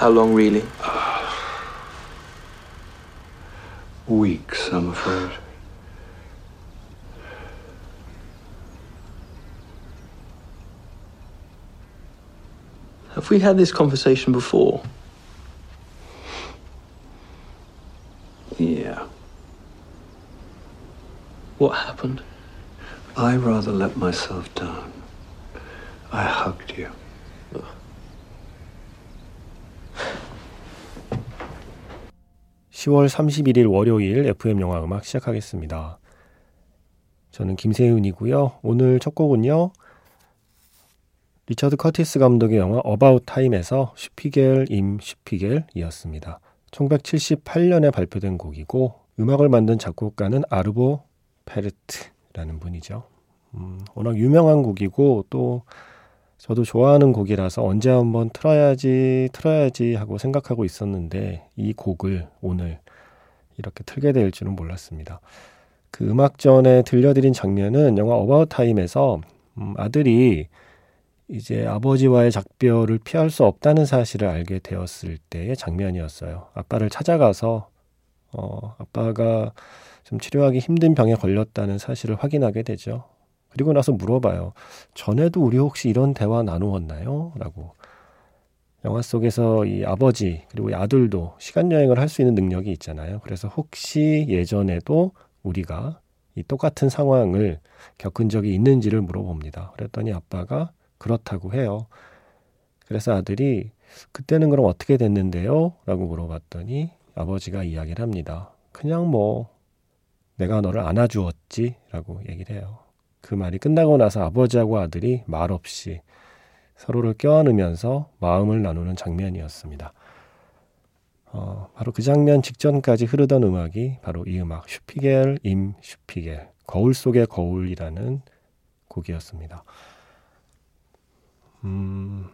How long, really? Weeks, I'm afraid. Have we had this conversation before? Yeah. What happened? I rather let myself down. I hugged you. 10월 31일 월요일 FM 영화 음악 시작하겠습니다. 저는 김세윤이고요. 오늘 첫 곡은요. 리처드 커티스 감독의 영화 About Time에서 Spiegel im Spiegel이었습니다. 1978년에 발표된 곡이고 음악을 만든 작곡가는 아르보 페르트라는 분이죠. 음, 워낙 유명한 곡이고 또 저도 좋아하는 곡이라서 언제 한번 틀어야지 틀어야지 하고 생각하고 있었는데 이 곡을 오늘 이렇게 틀게 될 줄은 몰랐습니다. 그 음악 전에 들려드린 장면은 영화 About Time에서 음, 아들이 이제 아버지와의 작별을 피할 수 없다는 사실을 알게 되었을 때의 장면이었어요. 아빠를 찾아가서 어, 아빠가 좀 치료하기 힘든 병에 걸렸다는 사실을 확인하게 되죠. 그리고 나서 물어봐요. 전에도 우리 혹시 이런 대화 나누었나요? 라고. 영화 속에서 이 아버지 그리고 이 아들도 시간 여행을 할 수 있는 능력이 있잖아요. 그래서 혹시 예전에도 우리가 이 똑같은 상황을 겪은 적이 있는지를 물어봅니다. 그랬더니 아빠가 그렇다고 해요. 그래서 아들이 그때는 그럼 어떻게 됐는데요? 라고 물어봤더니 아버지가 이야기를 합니다. 그냥 뭐 내가 너를 안아주었지 라고 얘기를 해요. 그 말이 끝나고 나서 아버지하고 아들이 말없이 서로를 껴안으면서 마음을 나누는 장면이었습니다. 어, 바로 그 장면 직전까지 흐르던 음악이 바로 이 음악 슈피겔 임 슈피겔 거울 속의 거울이라는 곡이었습니다. 음,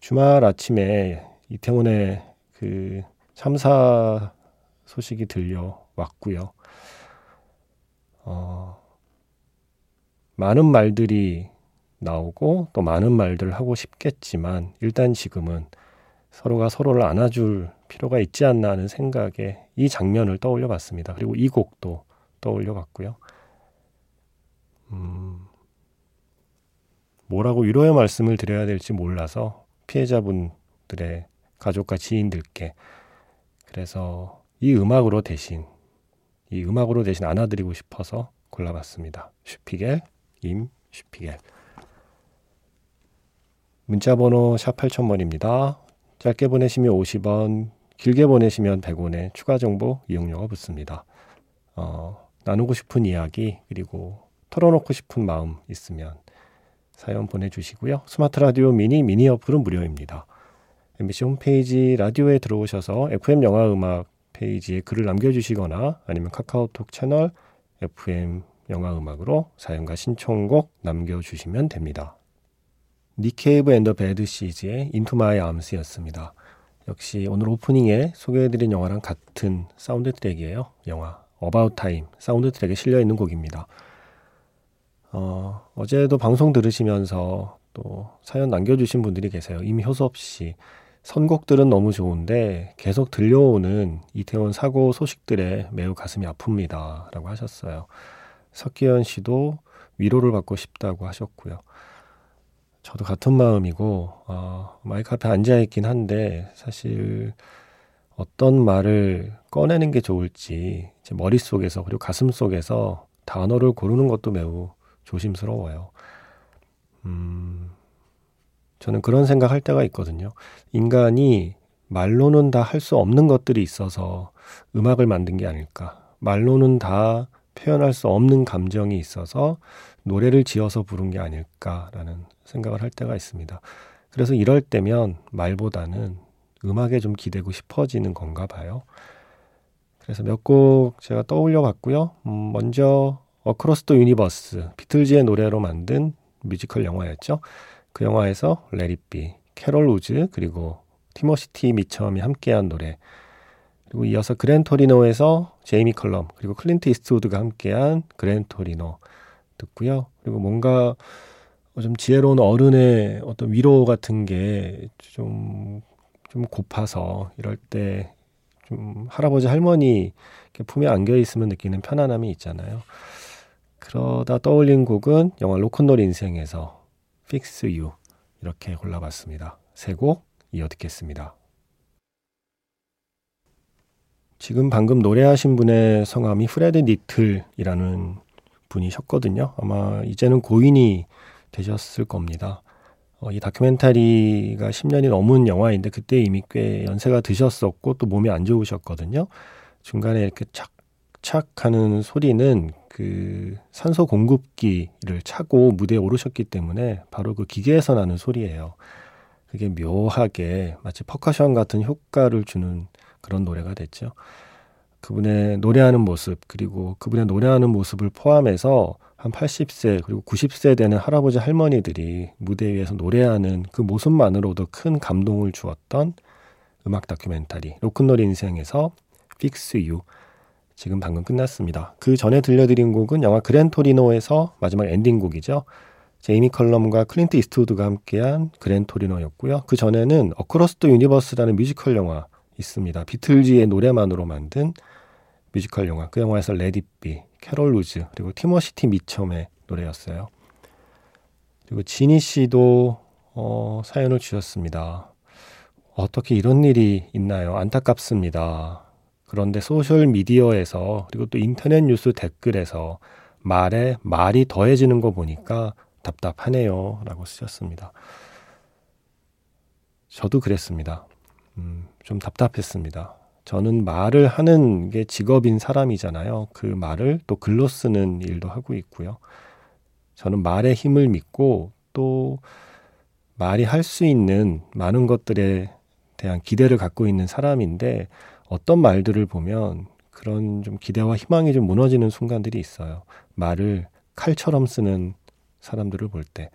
주말 아침에 이태원의 그 참사 소식이 들려왔고요. 어, 많은 말들이 나오고 또 많은 말들을 하고 싶겠지만 일단 지금은 서로가 서로를 안아줄 필요가 있지 않나 하는 생각에 이 장면을 떠올려 봤습니다. 그리고 이 곡도 떠올려 봤고요. 음, 뭐라고 위로의 말씀을 드려야 될지 몰라서 피해자분들의 가족과 지인들께 그래서 이 음악으로 대신 이 음악으로 대신 안아드리고 싶어서 골라봤습니다. 슈피겔, 임 슈피겔. 문자 번호 샵 8000번입니다. 짧게 보내시면 50원, 길게 보내시면 100원의 추가 정보 이용료가 붙습니다. 어, 나누고 싶은 이야기 그리고 털어놓고 싶은 마음 있으면 사연 보내주시고요. 스마트 라디오 미니 미니 어플은 무료입니다. MBC 홈페이지 라디오에 들어오셔서 FM 영화 음악 페이지에 글을 남겨주시거나 아니면 카카오톡 채널 FM 영화 음악으로 사연과 신청곡 남겨주시면 됩니다. 니케이브 앤더 배드 시즈의 인투 마이 암스였습니다. 역시 오늘 오프닝에 소개해드린 영화랑 같은 사운드 트랙이에요. 영화 About Time 사운드 트랙에 실려 있는 곡입니다. 어, 어제도 방송 들으시면서 또 사연 남겨주신 분들이 계세요. 임효섭 씨. 선곡들은 너무 좋은데 계속 들려오는 이태원 사고 소식들에 매우 가슴이 아픕니다. 라고 하셨어요. 석기현 씨도 위로를 받고 싶다고 하셨고요. 저도 같은 마음이고, 어, 마이크 앞에 앉아 있긴 한데, 사실 어떤 말을 꺼내는 게 좋을지, 제 머릿속에서, 그리고 가슴 속에서 단어를 고르는 것도 매우 조심스러워요. 음, 저는 그런 생각할 때가 있거든요. 인간이 말로는 다 할 수 없는 것들이 있어서 음악을 만든 게 아닐까. 말로는 다 표현할 수 없는 감정이 있어서 노래를 지어서 부른 게 아닐까라는 생각을 할 때가 있습니다. 그래서 이럴 때면 말보다는 음악에 좀 기대고 싶어지는 건가 봐요. 그래서 몇 곡 제가 떠올려 봤고요. 음, 먼저 Across the Universe 비틀즈의 노래로 만든 뮤지컬 영화였죠. 그 영화에서 Let It Be, 캐롤 우즈 그리고 티모시 티 미첨이 함께한 노래 그리고 이어서 Gran Torino에서 제이미 컬럼 그리고 클린트 이스트우드가 함께한 Gran Torino 듣고요. 그리고 뭔가 좀 지혜로운 어른의 어떤 위로 같은 게좀좀 고파서 이럴 때 좀 할아버지 할머니 품에 안겨 있으면 느끼는 편안함이 있잖아요. 그러다 떠올린 곡은 영화 로큰롤 인생에서 Fix You 이렇게 골라봤습니다. 세 곡 이어 듣겠습니다. 지금 방금 노래하신 분의 성함이 프레드 니틀이라는 분이셨거든요. 아마 이제는 고인이 되셨을 겁니다. 어, 이 다큐멘터리가 10년이 넘은 영화인데 그때 이미 꽤 연세가 드셨었고 또 몸이 안 좋으셨거든요. 중간에 이렇게 착착 하는 소리는 그 산소 공급기를 차고 무대에 오르셨기 때문에 바로 그 기계에서 나는 소리예요. 그게 묘하게 마치 퍼커션 같은 효과를 주는 그런 노래가 됐죠. 그분의 노래하는 모습 그리고 그분의 노래하는 모습을 포함해서 한 80세 그리고 90세 되는 할아버지 할머니들이 무대 위에서 노래하는 그 모습만으로도 큰 감동을 주었던 음악 다큐멘터리 로큰롤 인생에서 Fix You 지금 방금 끝났습니다. 그 전에 들려드린 곡은 영화 Gran Torino에서 마지막 엔딩곡이죠. 제이미 컬럼과 클린트 이스트우드가 함께한 Gran Torino였고요. 그 전에는 Across the Universe라는 뮤지컬 영화 있습니다. 비틀즈의 노래만으로 만든 뮤지컬 영화. 그 영화에서 Let It Be, 캐롤 우즈, 그리고 티머시 티 미첨의 노래였어요. 그리고 지니 씨도 어, 사연을 주셨습니다. 어떻게 이런 일이 있나요? 안타깝습니다. 그런데 소셜 미디어에서 그리고 또 인터넷 뉴스 댓글에서 말에 말이 더해지는 거 보니까 답답하네요. 라고 쓰셨습니다. 저도 그랬습니다. 음, 좀 답답했습니다. 저는 말을 하는 게 직업인 사람이잖아요. 그 말을 또 글로 쓰는 일도 하고 있고요. 저는 말의 힘을 믿고 또 말이 할 수 있는 많은 것들에 대한 기대를 갖고 있는 사람인데 어떤 말들을 보면 그런 좀 기대와 희망이 좀 무너지는 순간들이 있어요. 말을 칼처럼 쓰는 사람들을 볼 때.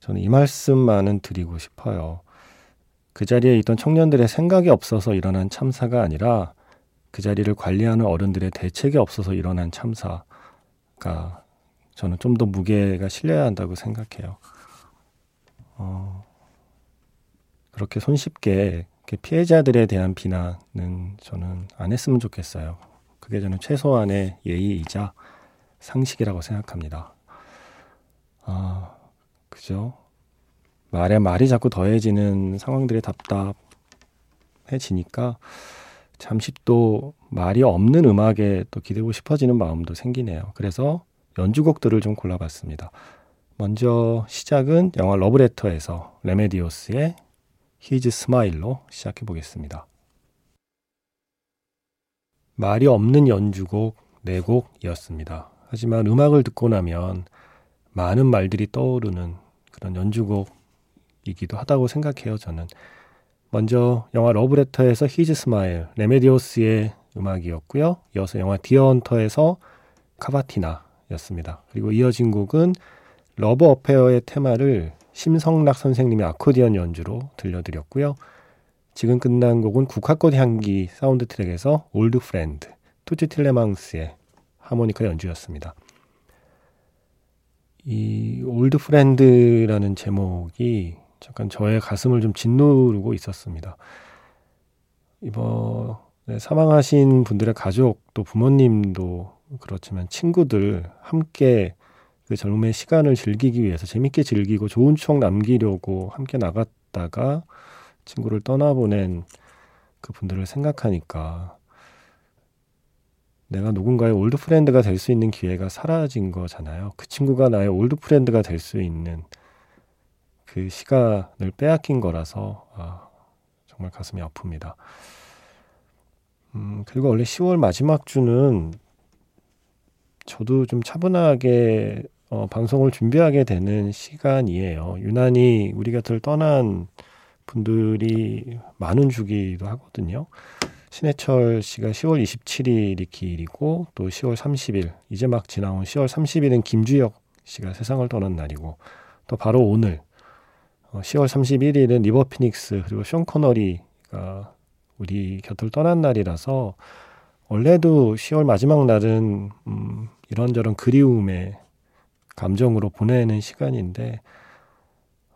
저는 이 말씀만은 드리고 싶어요. 그 자리에 있던 청년들의 생각이 없어서 일어난 참사가 아니라 그 자리를 관리하는 어른들의 대책이 없어서 일어난 참사가 저는 좀 더 무게가 실려야 한다고 생각해요. 어, 그렇게 손쉽게 피해자들에 대한 비난은 저는 안 했으면 좋겠어요. 그게 저는 최소한의 예의이자 상식이라고 생각합니다. 아, 그죠? 말에 말이 자꾸 더해지는 상황들이 답답해지니까 잠시 또 말이 없는 음악에 또 기대고 싶어지는 마음도 생기네요. 그래서 연주곡들을 좀 골라봤습니다. 먼저 시작은 영화 러브레터에서 레메디오스의 히즈 스마일로 시작해 보겠습니다. 말이 없는 연주곡 4곡이었습니다. 하지만 음악을 듣고 나면 많은 말들이 떠오르는 그런 연주곡 이기도 하다고 생각해요, 저는. 먼저 영화 러브레터에서 His Smile, 레메디오스의 음악이었고요. 이어서 영화 Deer Hunter에서 카바티나였습니다. 그리고 이어진 곡은 Love Affair의 테마를 심성락 선생님의 아코디언 연주로 들려드렸고요. 지금 끝난 곡은 국화꽃 향기 사운드 트랙에서 Old Friend, 투츠 틸레망스의 하모니카 연주였습니다. 이 Old Friend라는 제목이 잠깐 저의 가슴을 좀 짓누르고 있었습니다. 이번에 사망하신 분들의 가족 또 부모님도 그렇지만 친구들 함께 그 젊음의 시간을 즐기기 위해서 재밌게 즐기고 좋은 추억 남기려고 함께 나갔다가 친구를 떠나보낸 그 분들을 생각하니까 내가 누군가의 Old Friend가 될 수 있는 기회가 사라진 거잖아요. 그 친구가 나의 Old Friend가 될 수 있는 그 시간을 빼앗긴 거라서 아, 정말 가슴이 아픕니다. 음, 그리고 원래 10월 마지막 주는 저도 좀 차분하게 어, 방송을 준비하게 되는 시간이에요. 유난히 우리 곁을 떠난 분들이 많은 주기도 하거든요. 신해철 씨가 10월 27일이 기일이고 또 10월 30일 이제 막 지나온 10월 30일은 김주혁 씨가 세상을 떠난 날이고 또 바로 오늘 10월 어, 31일은 리버 피닉스 그리고 숀 커너리가 우리 곁을 떠난 날이라서 원래도 10월 마지막 날은 음, 이런저런 그리움의 감정으로 보내는 시간인데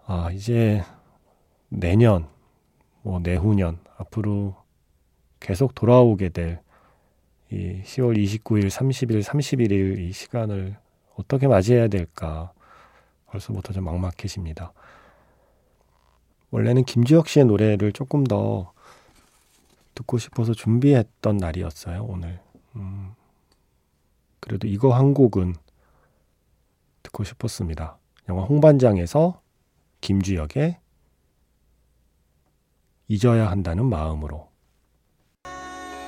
아 이제 내년 뭐 내후년 앞으로 계속 돌아오게 될 이 10월 29일, 30일, 31일 이 시간을 어떻게 맞이해야 될까 벌써부터 좀 막막해집니다. 원래는 김주혁 씨의 노래를 조금 더 듣고 싶어서 준비했던 날이었어요, 오늘. 음, 그래도 이거 한 곡은 듣고 싶었습니다. 영화 홍반장에서 김주혁의 잊어야 한다는 마음으로.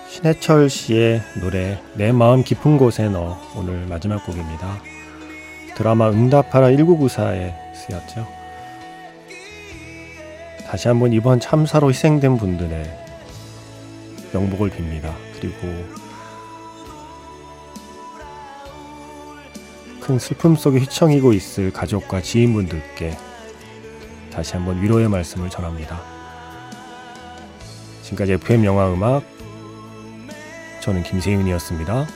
신해철 씨의 노래 내 마음 깊은 곳에 너 오늘 마지막 곡입니다. 드라마 응답하라 1994에 쓰였죠. 다시 한번 이번 참사로 희생된 분들의 명복을 빕니다. 그리고 큰 슬픔 속에 휘청이고 있을 가족과 지인분들께 다시 한번 위로의 말씀을 전합니다. 지금까지 FM 영화 음악 저는 김세윤이었습니다.